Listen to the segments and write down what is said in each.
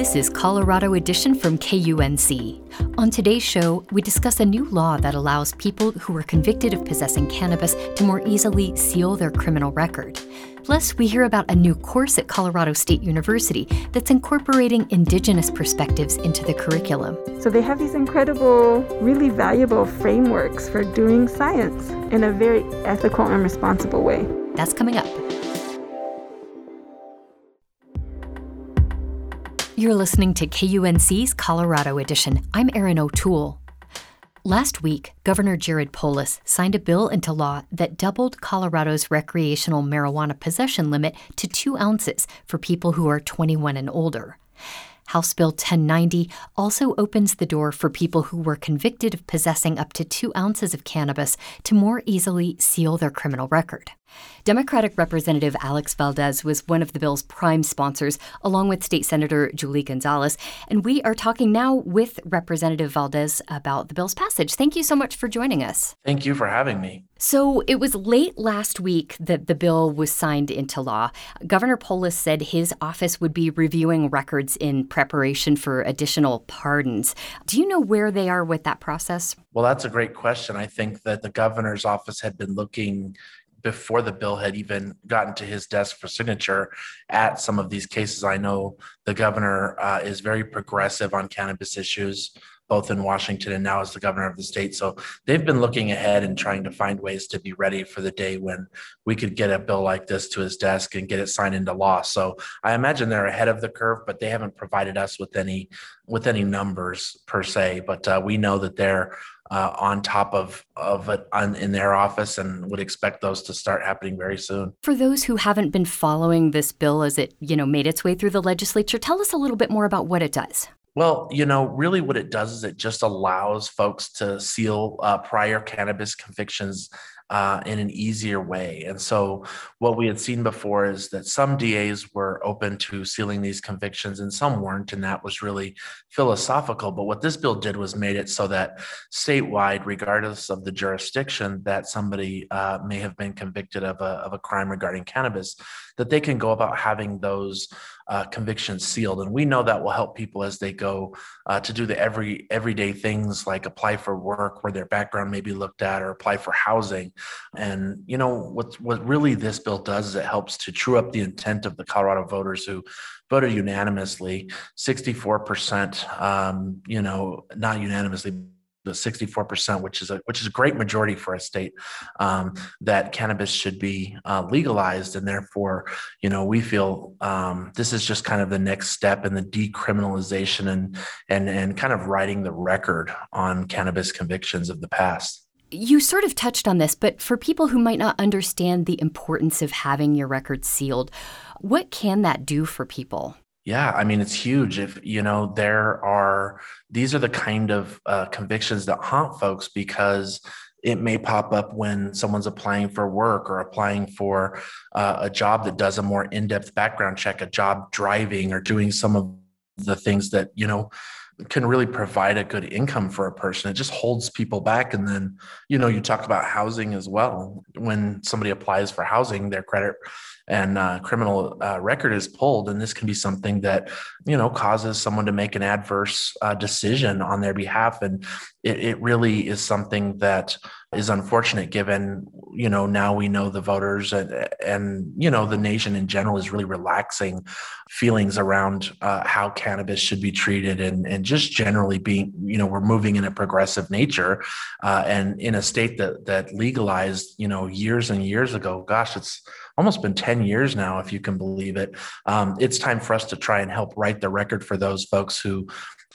This is Colorado Edition from KUNC. On today's show, we discuss a new law that allows people who are convicted of possessing cannabis to more easily seal their criminal record. Plus, we hear about a new course at Colorado State University that's incorporating indigenous perspectives into the curriculum. So they have these incredible, really valuable frameworks for doing science in a very ethical and responsible way. That's coming up. You're listening to KUNC's Colorado Edition. I'm Erin O'Toole. Last week, Governor Jared Polis signed a bill into law that doubled Colorado's recreational marijuana possession limit to two ounces for people who are 21 and older. House Bill 1090 also opens the door for people who were convicted of possessing up to two ounces of cannabis to more easily seal their criminal record. Democratic Representative Alex Valdez was one of the bill's prime sponsors, along with State Senator Julie Gonzalez. And we are talking now with Representative Valdez about the bill's passage. Thank you so much for joining us. Thank you for having me. So it was late last week that the bill was signed into law. Governor Polis said his office would be reviewing records in preparation for additional pardons. Do you know where they are with that process? Well, that's a great question. I think that the governor's office had been looking before the bill had even gotten to his desk for signature at some of these cases. I know the governor uh, is very progressive on cannabis issues, both in Washington and now as the governor of the state. So they've been looking ahead and trying to find ways to be ready for the day when we could get a bill like this to his desk and get it signed into law. So I imagine they're ahead of the curve, but they haven't provided us with any with any numbers per se. But uh, we know that they're uh, on top of of it on, in their office and would expect those to start happening very soon. For those who haven't been following this bill as it you know made its way through the legislature, tell us a little bit more about what it does. Well, you know, really what it does is it just allows folks to seal uh, prior cannabis convictions uh, in an easier way. And so, what we had seen before is that some DAs were open to sealing these convictions and some weren't. And that was really philosophical. But what this bill did was made it so that statewide, regardless of the jurisdiction that somebody uh, may have been convicted of a, of a crime regarding cannabis, that they can go about having those uh, convictions sealed. And we know that will help people as they go uh, to do the every everyday things like apply for work where their background may be looked at or apply for housing. And you know what what really this bill does is it helps to true up the intent of the Colorado voters who voted unanimously, 64%, um, you know, not unanimously, the 64%, which is a which is a great majority for a state, um, that cannabis should be uh, legalized, and therefore, you know, we feel um, this is just kind of the next step in the decriminalization and and and kind of writing the record on cannabis convictions of the past. You sort of touched on this, but for people who might not understand the importance of having your record sealed, what can that do for people? Yeah, I mean, it's huge. If, you know, there are, these are the kind of uh, convictions that haunt folks because it may pop up when someone's applying for work or applying for uh, a job that does a more in depth background check, a job driving or doing some of the things that, you know, can really provide a good income for a person. It just holds people back. And then, you know, you talk about housing as well. When somebody applies for housing, their credit and uh, criminal uh, record is pulled, and this can be something that you know causes someone to make an adverse uh, decision on their behalf, and it, it really is something that is unfortunate given you know now we know the voters and, and you know the nation in general is really relaxing feelings around uh, how cannabis should be treated and and just generally being you know we're moving in a progressive nature uh, and in a state that that legalized you know years and years ago gosh it's almost been 10 years now, if you can believe it. Um, it's time for us to try and help write the record for those folks who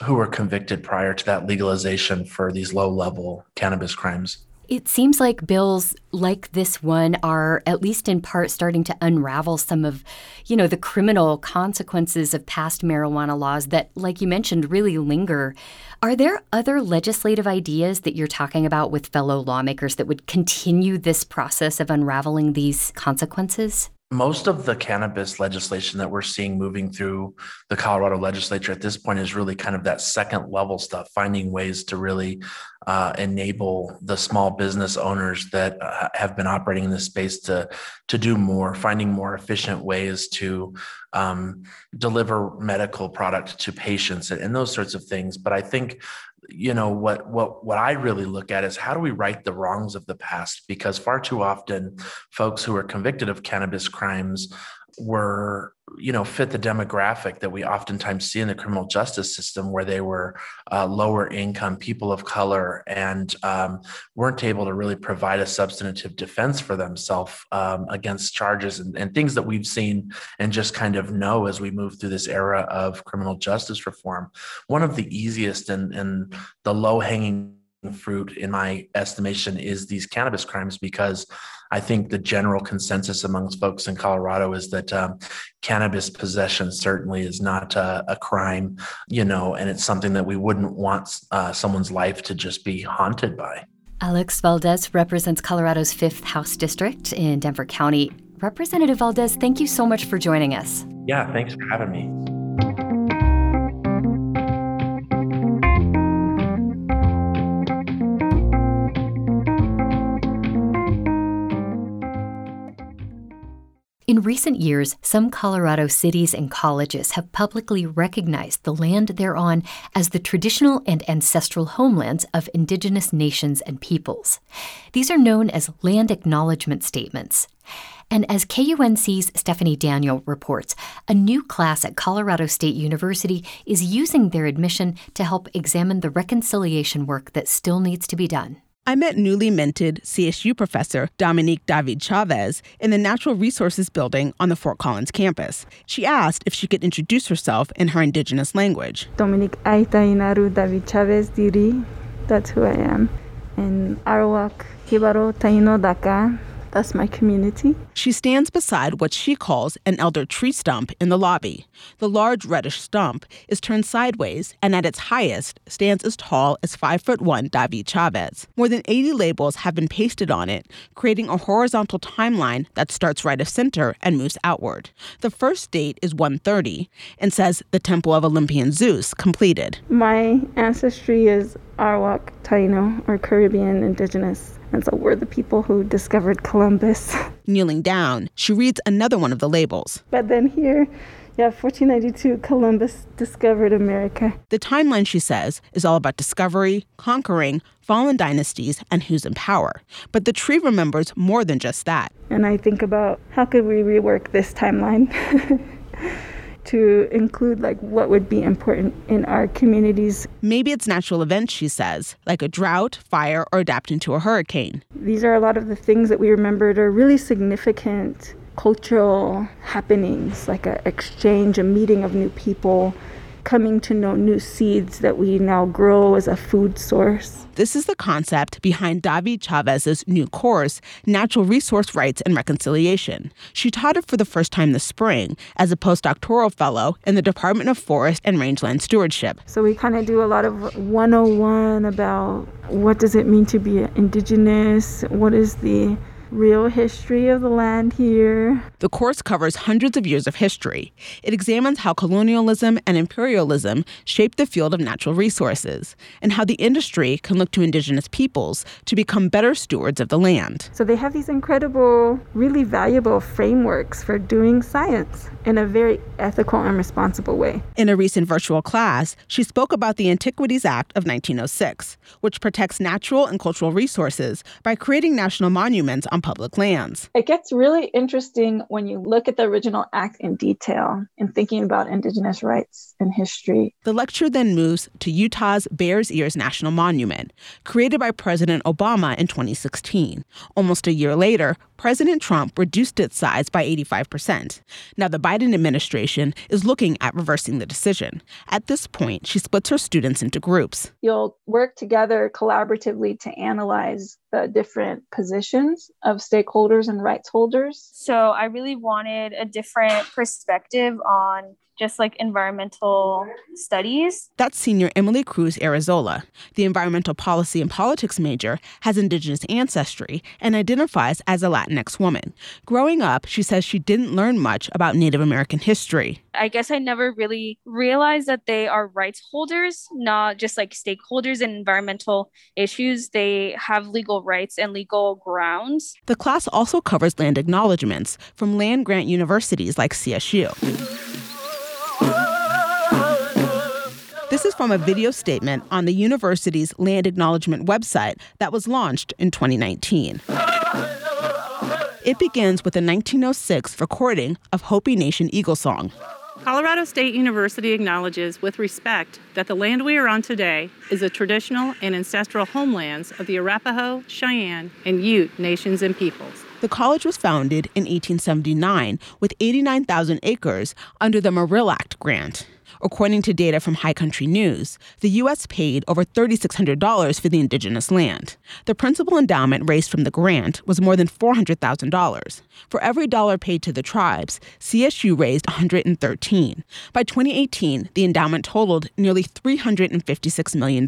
who were convicted prior to that legalization for these low level cannabis crimes. It seems like bills like this one are at least in part starting to unravel some of, you know, the criminal consequences of past marijuana laws that like you mentioned really linger. Are there other legislative ideas that you're talking about with fellow lawmakers that would continue this process of unraveling these consequences? Most of the cannabis legislation that we're seeing moving through the Colorado legislature at this point is really kind of that second level stuff, finding ways to really uh, enable the small business owners that uh, have been operating in this space to to do more, finding more efficient ways to um, deliver medical product to patients and, and those sorts of things. But I think you know what what what i really look at is how do we right the wrongs of the past? Because far too often folks who are convicted of cannabis crimes were you know fit the demographic that we oftentimes see in the criminal justice system where they were uh, lower income people of color and um, weren't able to really provide a substantive defense for themselves um, against charges and, and, things that we've seen and just kind of know as we move through this era of criminal justice reform. One of the easiest and, and the low hanging fruit in my estimation is these cannabis crimes because I think the general consensus amongst folks in Colorado is that um, cannabis possession certainly is not a, a, crime, you know, and it's something that we wouldn't want uh, someone's life to just be haunted by. Alex Valdez represents Colorado's 5th House District in Denver County. Representative Valdez, thank you so much for joining us. Yeah, thanks for having me. In recent years, some Colorado cities and colleges have publicly recognized the land they're on as the traditional and ancestral homelands of indigenous nations and peoples. These are known as land acknowledgement statements. And as KUNC's Stephanie Daniel reports, a new class at Colorado State University is using their admission to help examine the reconciliation work that still needs to be done. I met newly minted CSU professor Dominique David Chavez in the Natural Resources Building on the Fort Collins campus. She asked if she could introduce herself in her indigenous language. Dominique Aitainaru David Chavez Diri, that's who I am. And Arawak Hibaro Taino Daka, that's my community. She stands beside what she calls an elder tree stump in the lobby. The large reddish stump is turned sideways and at its highest stands as tall as 5 foot 1 David Chavez. More than 80 labels have been pasted on it, creating a horizontal timeline that starts right of center and moves outward. The first date is 130 and says the Temple of Olympian Zeus completed. My ancestry is Arawak, Taino, or Caribbean indigenous and so we're the people who discovered Columbus. Kneeling down, she reads another one of the labels. But then here, yeah, 1492, Columbus discovered America. The timeline, she says, is all about discovery, conquering, fallen dynasties, and who's in power. But the tree remembers more than just that. And I think about how could we rework this timeline? to include like what would be important in our communities. Maybe it's natural events, she says, like a drought, fire, or adapting to a hurricane. These are a lot of the things that we remembered are really significant cultural happenings, like an exchange, a meeting of new people, coming to know new seeds that we now grow as a food source. This is the concept behind David Chavez's new course, Natural Resource Rights and Reconciliation. She taught it for the first time this spring as a postdoctoral fellow in the Department of Forest and Rangeland Stewardship. So we kind of do a lot of 101 about what does it mean to be indigenous? What is the real history of the land here. The course covers hundreds of years of history. It examines how colonialism and imperialism shaped the field of natural resources and how the industry can look to indigenous peoples to become better stewards of the land. So they have these incredible, really valuable frameworks for doing science in a very ethical and responsible way. In a recent virtual class, she spoke about the Antiquities Act of 1906, which protects natural and cultural resources by creating national monuments on public lands. It gets really interesting when you look at the original act in detail and thinking about Indigenous rights and history. The lecture then moves to Utah's Bears Ears National Monument, created by President Obama in 2016. Almost a year later, President Trump reduced its size by 85%. Now, the Biden administration is looking at reversing the decision. At this point, she splits her students into groups. You'll work together collaboratively to analyze the different positions of stakeholders and rights holders. So, I really wanted a different perspective on just like environmental studies. That's senior Emily Cruz Arizola. The environmental policy and politics major has indigenous ancestry and identifies as a Latinx woman. Growing up, she says she didn't learn much about Native American history. I guess I never really realized that they are rights holders, not just like stakeholders in environmental issues. They have legal rights and legal grounds. The class also covers land acknowledgments from land grant universities like CSU. This is from a video statement on the university's land acknowledgement website that was launched in 2019. It begins with a 1906 recording of Hopi Nation Eagle Song. Colorado State University acknowledges with respect that the land we are on today is the traditional and ancestral homelands of the Arapaho, Cheyenne, and Ute nations and peoples. The college was founded in 1879 with 89,000 acres under the Morrill Act grant. According to data from High Country News, the U.S. paid over $3,600 for the indigenous land. The principal endowment raised from the grant was more than $400,000. For every dollar paid to the tribes, CSU raised $113. By 2018, the endowment totaled nearly $356 million.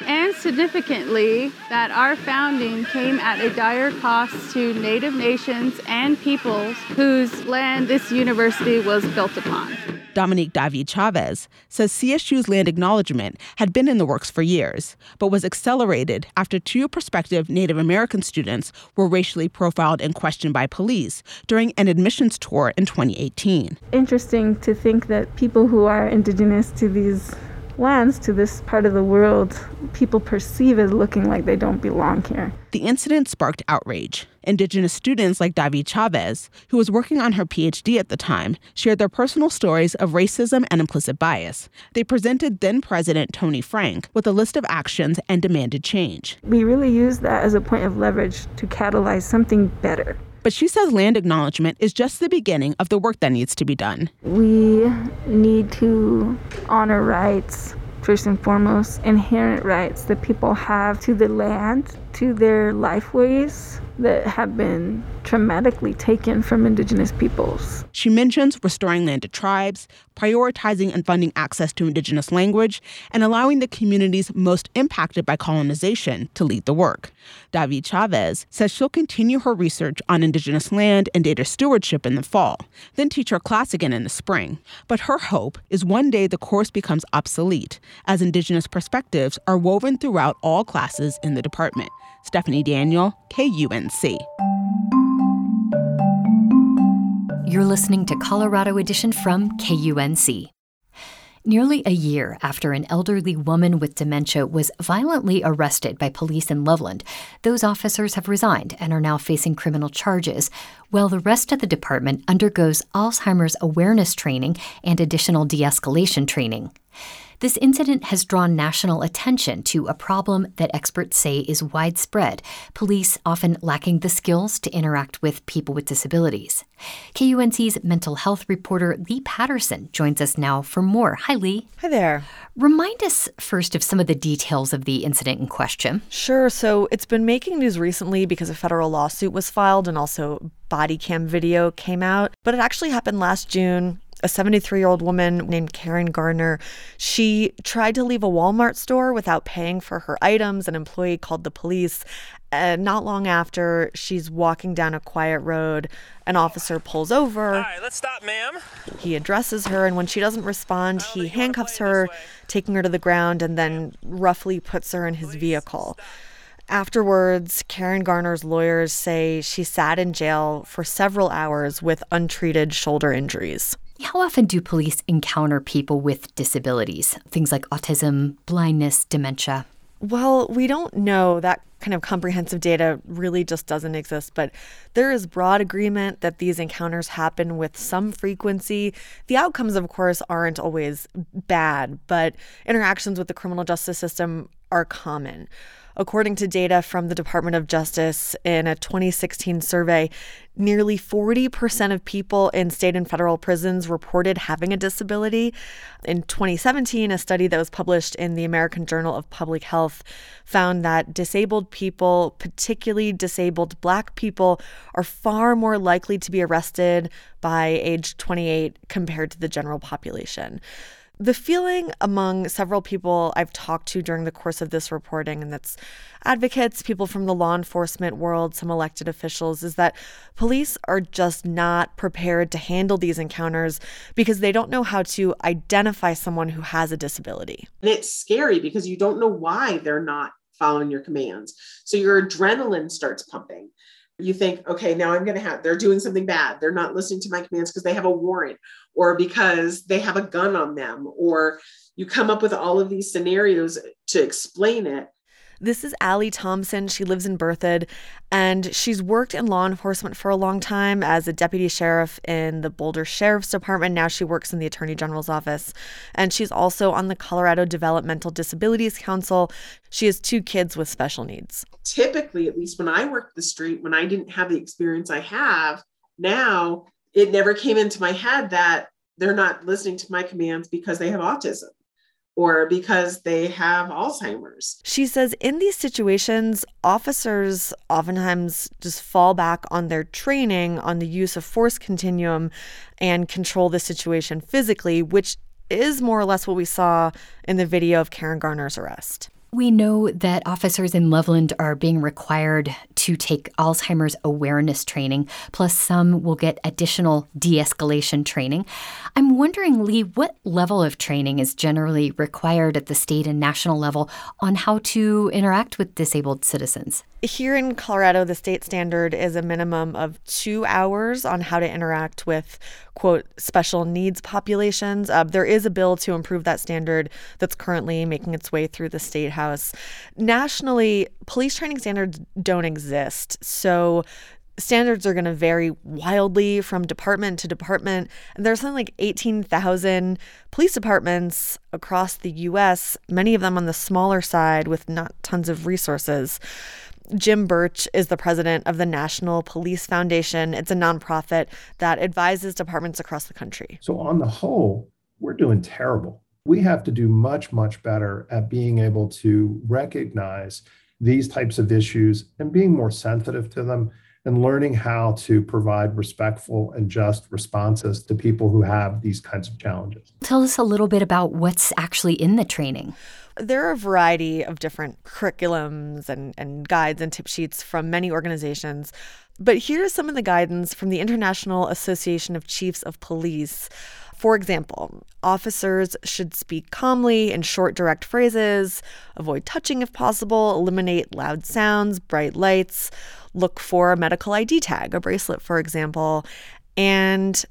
And significantly, that our founding came at a dire cost to Native nations and peoples whose land this university was built upon. Dominique David Chavez, says CSU's land acknowledgement had been in the works for years, but was accelerated after two prospective Native American students were racially profiled and questioned by police during an admissions tour in 2018. Interesting to think that people who are indigenous to these lands to this part of the world people perceive as looking like they don't belong here. The incident sparked outrage. Indigenous students like David Chavez, who was working on her PhD at the time, shared their personal stories of racism and implicit bias. They presented then President Tony Frank with a list of actions and demanded change. We really used that as a point of leverage to catalyze something better. But she says land acknowledgement is just the beginning of the work that needs to be done. We need to honor rights, first and foremost, inherent rights that people have to the land, to their lifeways, that have been traumatically taken from indigenous peoples. She mentions restoring land to tribes, prioritizing and funding access to indigenous language, and allowing the communities most impacted by colonization to lead the work. David Chavez says she'll continue her research on indigenous land and data stewardship in the fall, then teach her class again in the spring. But her hope is one day the course becomes obsolete, as indigenous perspectives are woven throughout all classes in the department. Stephanie Daniel, KUNC. You're listening to Colorado Edition from KUNC. Nearly a year after an elderly woman with dementia was violently arrested by police in Loveland, those officers have resigned and are now facing criminal charges, while the rest of the department undergoes Alzheimer's awareness training and additional de escalation training. This incident has drawn national attention to a problem that experts say is widespread, police often lacking the skills to interact with people with disabilities. KUNC's mental health reporter Leigh Paterson joins us now for more. Hi, Leigh. Hi there. Remind us first of some of the details of the incident in question. Sure. So it's been making news recently because a federal lawsuit was filed and also body cam video came out. But it actually happened last June a 73 year old woman named Karen Garner. She tried to leave a Walmart store without paying for her items. An employee called the police. And not long after, she's walking down a quiet road. An officer pulls over. All right, let's stop, ma'am. He addresses her, and when she doesn't respond, he handcuffs her, taking her to the ground, and then roughly puts her in his vehicle. Afterwards, Karen Garner's lawyers say she sat in jail for several hours with untreated shoulder injuries. How often do police encounter people with disabilities? Things like autism, blindness, dementia? Well, we don't know. That kind of comprehensive data really just doesn't exist, but there is broad agreement that these encounters happen with some frequency. The outcomes, of course, aren't always bad, but interactions with the criminal justice system are common. According to data from the Department of Justice in a 2016 survey, nearly 40% of people in state and federal prisons reported having a disability. In 2017, a study that was published in the American Journal of Public Health found that disabled people, particularly disabled black people, are far more likely to be arrested by age 28 compared to the general population. The feeling among several people I've talked to during the course of this reporting, and that's advocates, people from the law enforcement world, some elected officials, is that police are just not prepared to handle these encounters because they don't know how to identify someone who has a disability. And it's scary because you don't know why they're not following your commands. So your adrenaline starts pumping you think, okay, now I'm going to have, they're doing something bad. They're not listening to my commands because they have a warrant or because they have a gun on them, or you come up with all of these scenarios to explain it. This is Allie Thompson. She lives in Berthoud and she's worked in law enforcement for a long time as a deputy sheriff in the Boulder Sheriff's Department. Now she works in the Attorney General's office. And she's also on the Colorado Developmental Disabilities Council. She has two kids with special needs. Typically, at least when I worked the street, when I didn't have the experience I have now, it never came into my head that they're not listening to my commands because they have autism or because they have Alzheimer's. She says in these situations, officers oftentimes just fall back on their training on the use of force continuum and control the situation physically, which is more or less what we saw in the video of Karen Garner's arrest. We know that officers in Loveland are being required to take Alzheimer's awareness training, plus, some will get additional de escalation training. I'm wondering, Leigh, what level of training is generally required at the state and national level on how to interact with disabled citizens? Here in Colorado, the state standard is a minimum of two hours on how to interact with, quote, special needs populations. Uh, there is a bill to improve that standard that's currently making its way through the state house. Nationally, police training standards don't exist. So standards are going to vary wildly from department to department. And there's something like 18,000 police departments across the US, many of them on the smaller side with not tons of resources. Jim Burch is the president of the National Police Foundation. It's a nonprofit that advises departments across the country. So, on the whole, we're doing terrible. We have to do much, much better at being able to recognize these types of issues and being more sensitive to them and learning how to provide respectful and just responses to people who have these kinds of challenges. Tell us a little bit about what's actually in the training. There are a variety of different curriculums and, and guides and tip sheets from many organizations. But here's some of the guidance from the International Association of Chiefs of Police. For example, officers should speak calmly in short, direct phrases, avoid touching if possible, eliminate loud sounds, bright lights, look for a medical ID tag, a bracelet, for example, and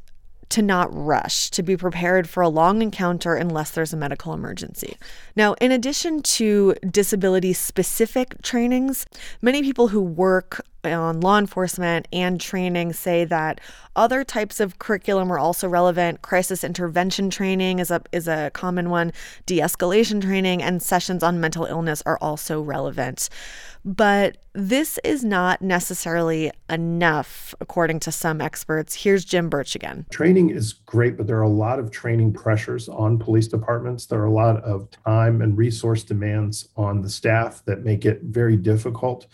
to not rush, to be prepared for a long encounter unless there's a medical emergency. Now, in addition to disability specific trainings, many people who work on law enforcement and training say that other types of curriculum are also relevant. Crisis intervention training is a is a common one. De-escalation training and sessions on mental illness are also relevant. But this is not necessarily enough, according to some experts. Here's Jim Burch again. Training is great, but there are a lot of training pressures on police departments. There are a lot of time and resource demands on the staff that make it very difficult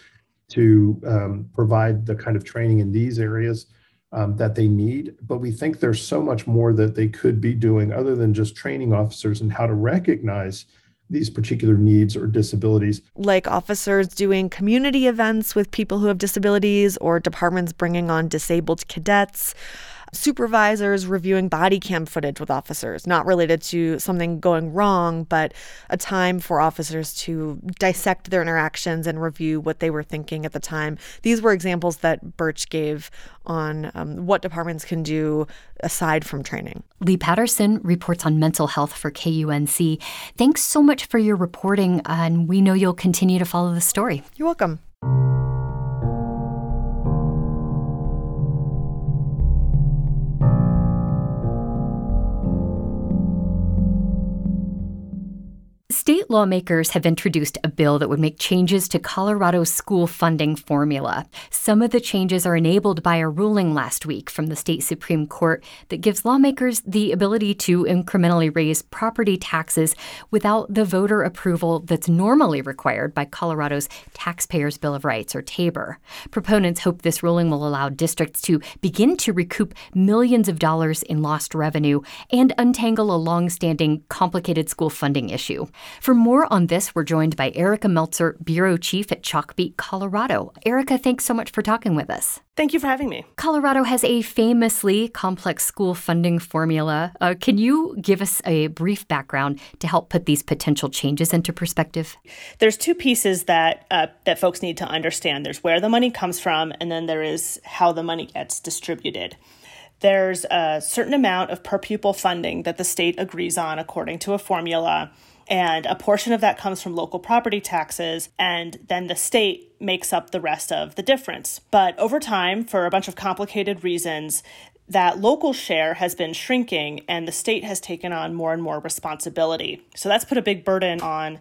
to um, provide the kind of training in these areas um, that they need. But we think there's so much more that they could be doing other than just training officers and how to recognize these particular needs or disabilities. Like officers doing community events with people who have disabilities or departments bringing on disabled cadets supervisors reviewing body cam footage with officers, not related to something going wrong, but a time for officers to dissect their interactions and review what they were thinking at the time. These were examples that Burch gave on um, what departments can do aside from training. Leigh Paterson reports on mental health for KUNC. Thanks so much for your reporting, and we know you'll continue to follow the story. You're welcome. State lawmakers have introduced a bill that would make changes to Colorado's school funding formula. Some of the changes are enabled by a ruling last week from the state Supreme Court that gives lawmakers the ability to incrementally raise property taxes without the voter approval that's normally required by Colorado's Taxpayers Bill of Rights, or TABOR. Proponents hope this ruling will allow districts to begin to recoup millions of dollars in lost revenue and untangle a long-standing complicated school funding issue. For more on this, we're joined by Erica Meltzer, Bureau Chief at Chalkbeat, Colorado. Erica, thanks so much for talking with us. Thank you for having me. Colorado has a famously complex school funding formula. Uh, can you give us a brief background to help put these potential changes into perspective? There's two pieces that uh, that folks need to understand. There's where the money comes from, and then there is how the money gets distributed. There's a certain amount of per pupil funding that the state agrees on according to a formula and a portion of that comes from local property taxes, and then the state makes up the rest of the difference. But over time, for a bunch of complicated reasons, that local share has been shrinking and the state has taken on more and more responsibility. So that's put a big burden on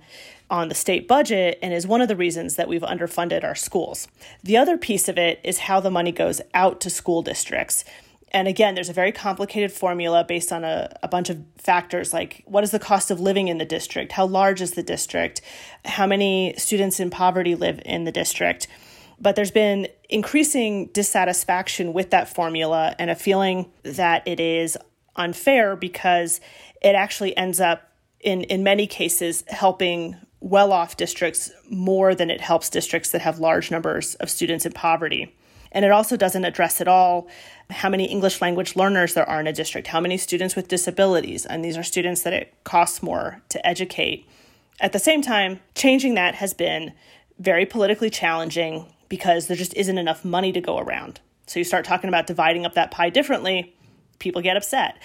on the state budget and is one of the reasons that we've underfunded our schools. The other piece of it is how the money goes out to school districts. And again, there's a very complicated formula based on a, a bunch of factors like what is the cost of living in the district? How large is the district? How many students in poverty live in the district? But there's been increasing dissatisfaction with that formula and a feeling that it is unfair because it actually ends up, in, in many cases, helping well off districts more than it helps districts that have large numbers of students in poverty. And it also doesn't address at all how many English language learners there are in a district, how many students with disabilities, and these are students that it costs more to educate. At the same time, changing that has been very politically challenging because there just isn't enough money to go around. So you start talking about dividing up that pie differently, people get upset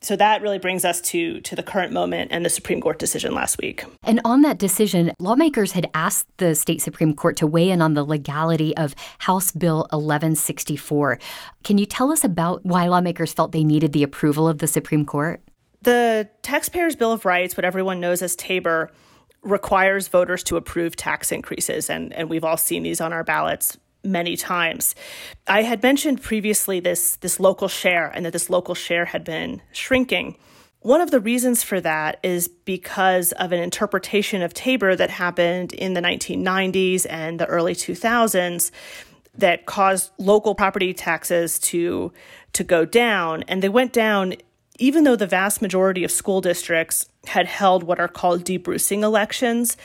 so that really brings us to to the current moment and the Supreme Court decision last week. And on that decision, lawmakers had asked the state Supreme Court to weigh in on the legality of House Bill 1164. Can you tell us about why lawmakers felt they needed the approval of the Supreme Court? The Taxpayers Bill of Rights, what everyone knows as TABOR, requires voters to approve tax increases and and we've all seen these on our ballots many times. I had mentioned previously this this local share and that this local share had been shrinking. One of the reasons for that is because of an interpretation of Tabor that happened in the 1990s and the early 2000s that caused local property taxes to to go down and they went down even though the vast majority of school districts had held what are called debrucing elections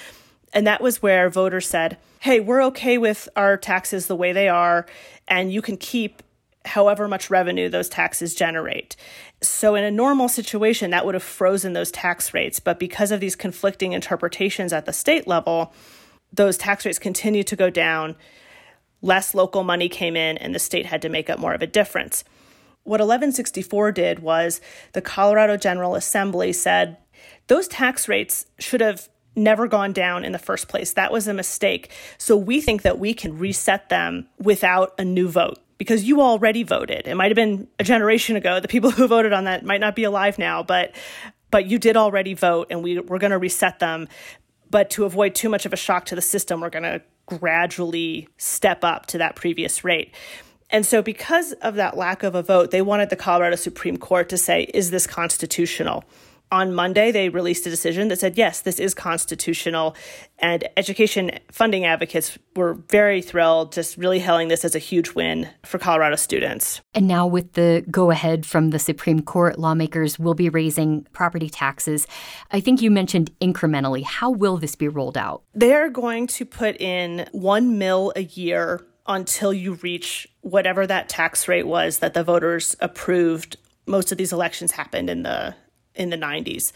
and that was where voters said hey, we're okay with our taxes the way they are, and you can keep however much revenue those taxes generate. So, in a normal situation, that would have frozen those tax rates. But because of these conflicting interpretations at the state level, those tax rates continued to go down. Less local money came in, and the state had to make up more of a difference. What 1164 did was the Colorado General Assembly said those tax rates should have never gone down in the first place. That was a mistake. So we think that we can reset them without a new vote because you already voted. It might have been a generation ago. The people who voted on that might not be alive now, but but you did already vote and we we're going to reset them. But to avoid too much of a shock to the system, we're going to gradually step up to that previous rate. And so, because of that lack of a vote, they wanted the Colorado Supreme Court to say, is this constitutional? On Monday, they released a decision that said, yes, this is constitutional. And education funding advocates were very thrilled, just really hailing this as a huge win for Colorado students. And now, with the go ahead from the Supreme Court, lawmakers will be raising property taxes. I think you mentioned incrementally. How will this be rolled out? They're going to put in one mil a year until you reach whatever that tax rate was that the voters approved most of these elections happened in the in the 90s.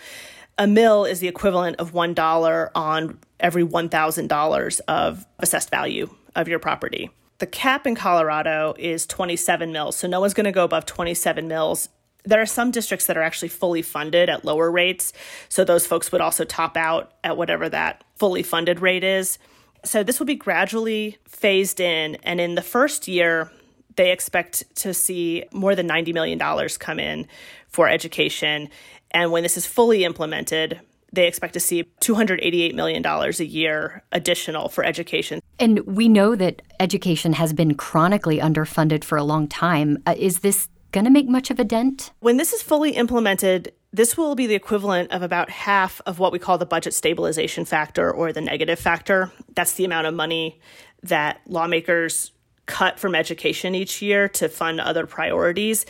A mill is the equivalent of $1 on every $1,000 of assessed value of your property. The cap in Colorado is 27 mills, so no one's going to go above 27 mills. There are some districts that are actually fully funded at lower rates, so those folks would also top out at whatever that fully funded rate is. So this will be gradually phased in, and in the first year, they expect to see more than $90 million come in for education. And when this is fully implemented, they expect to see $288 million a year additional for education. And we know that education has been chronically underfunded for a long time. Uh, is this going to make much of a dent? When this is fully implemented, this will be the equivalent of about half of what we call the budget stabilization factor or the negative factor. That's the amount of money that lawmakers cut from education each year to fund other priorities.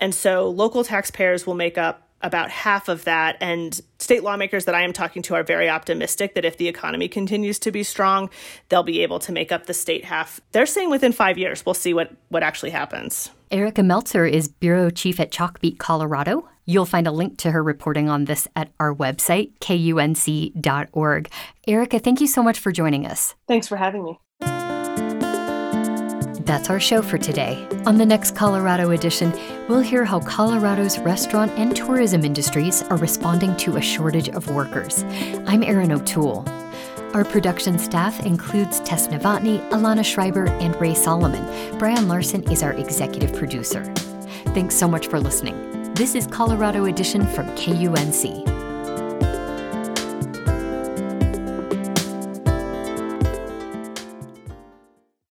And so local taxpayers will make up about half of that. And state lawmakers that I am talking to are very optimistic that if the economy continues to be strong, they'll be able to make up the state half. They're saying within five years, we'll see what, what actually happens. Erica Meltzer is bureau chief at Chalkbeat, Colorado. You'll find a link to her reporting on this at our website, kunc.org. Erica, thank you so much for joining us. Thanks for having me. That's our show for today. On the next Colorado edition, we'll hear how Colorado's restaurant and tourism industries are responding to a shortage of workers. I'm Erin O'Toole. Our production staff includes Tess Novotny, Alana Schreiber, and Ray Solomon. Brian Larson is our executive producer. Thanks so much for listening. This is Colorado Edition from KUNC.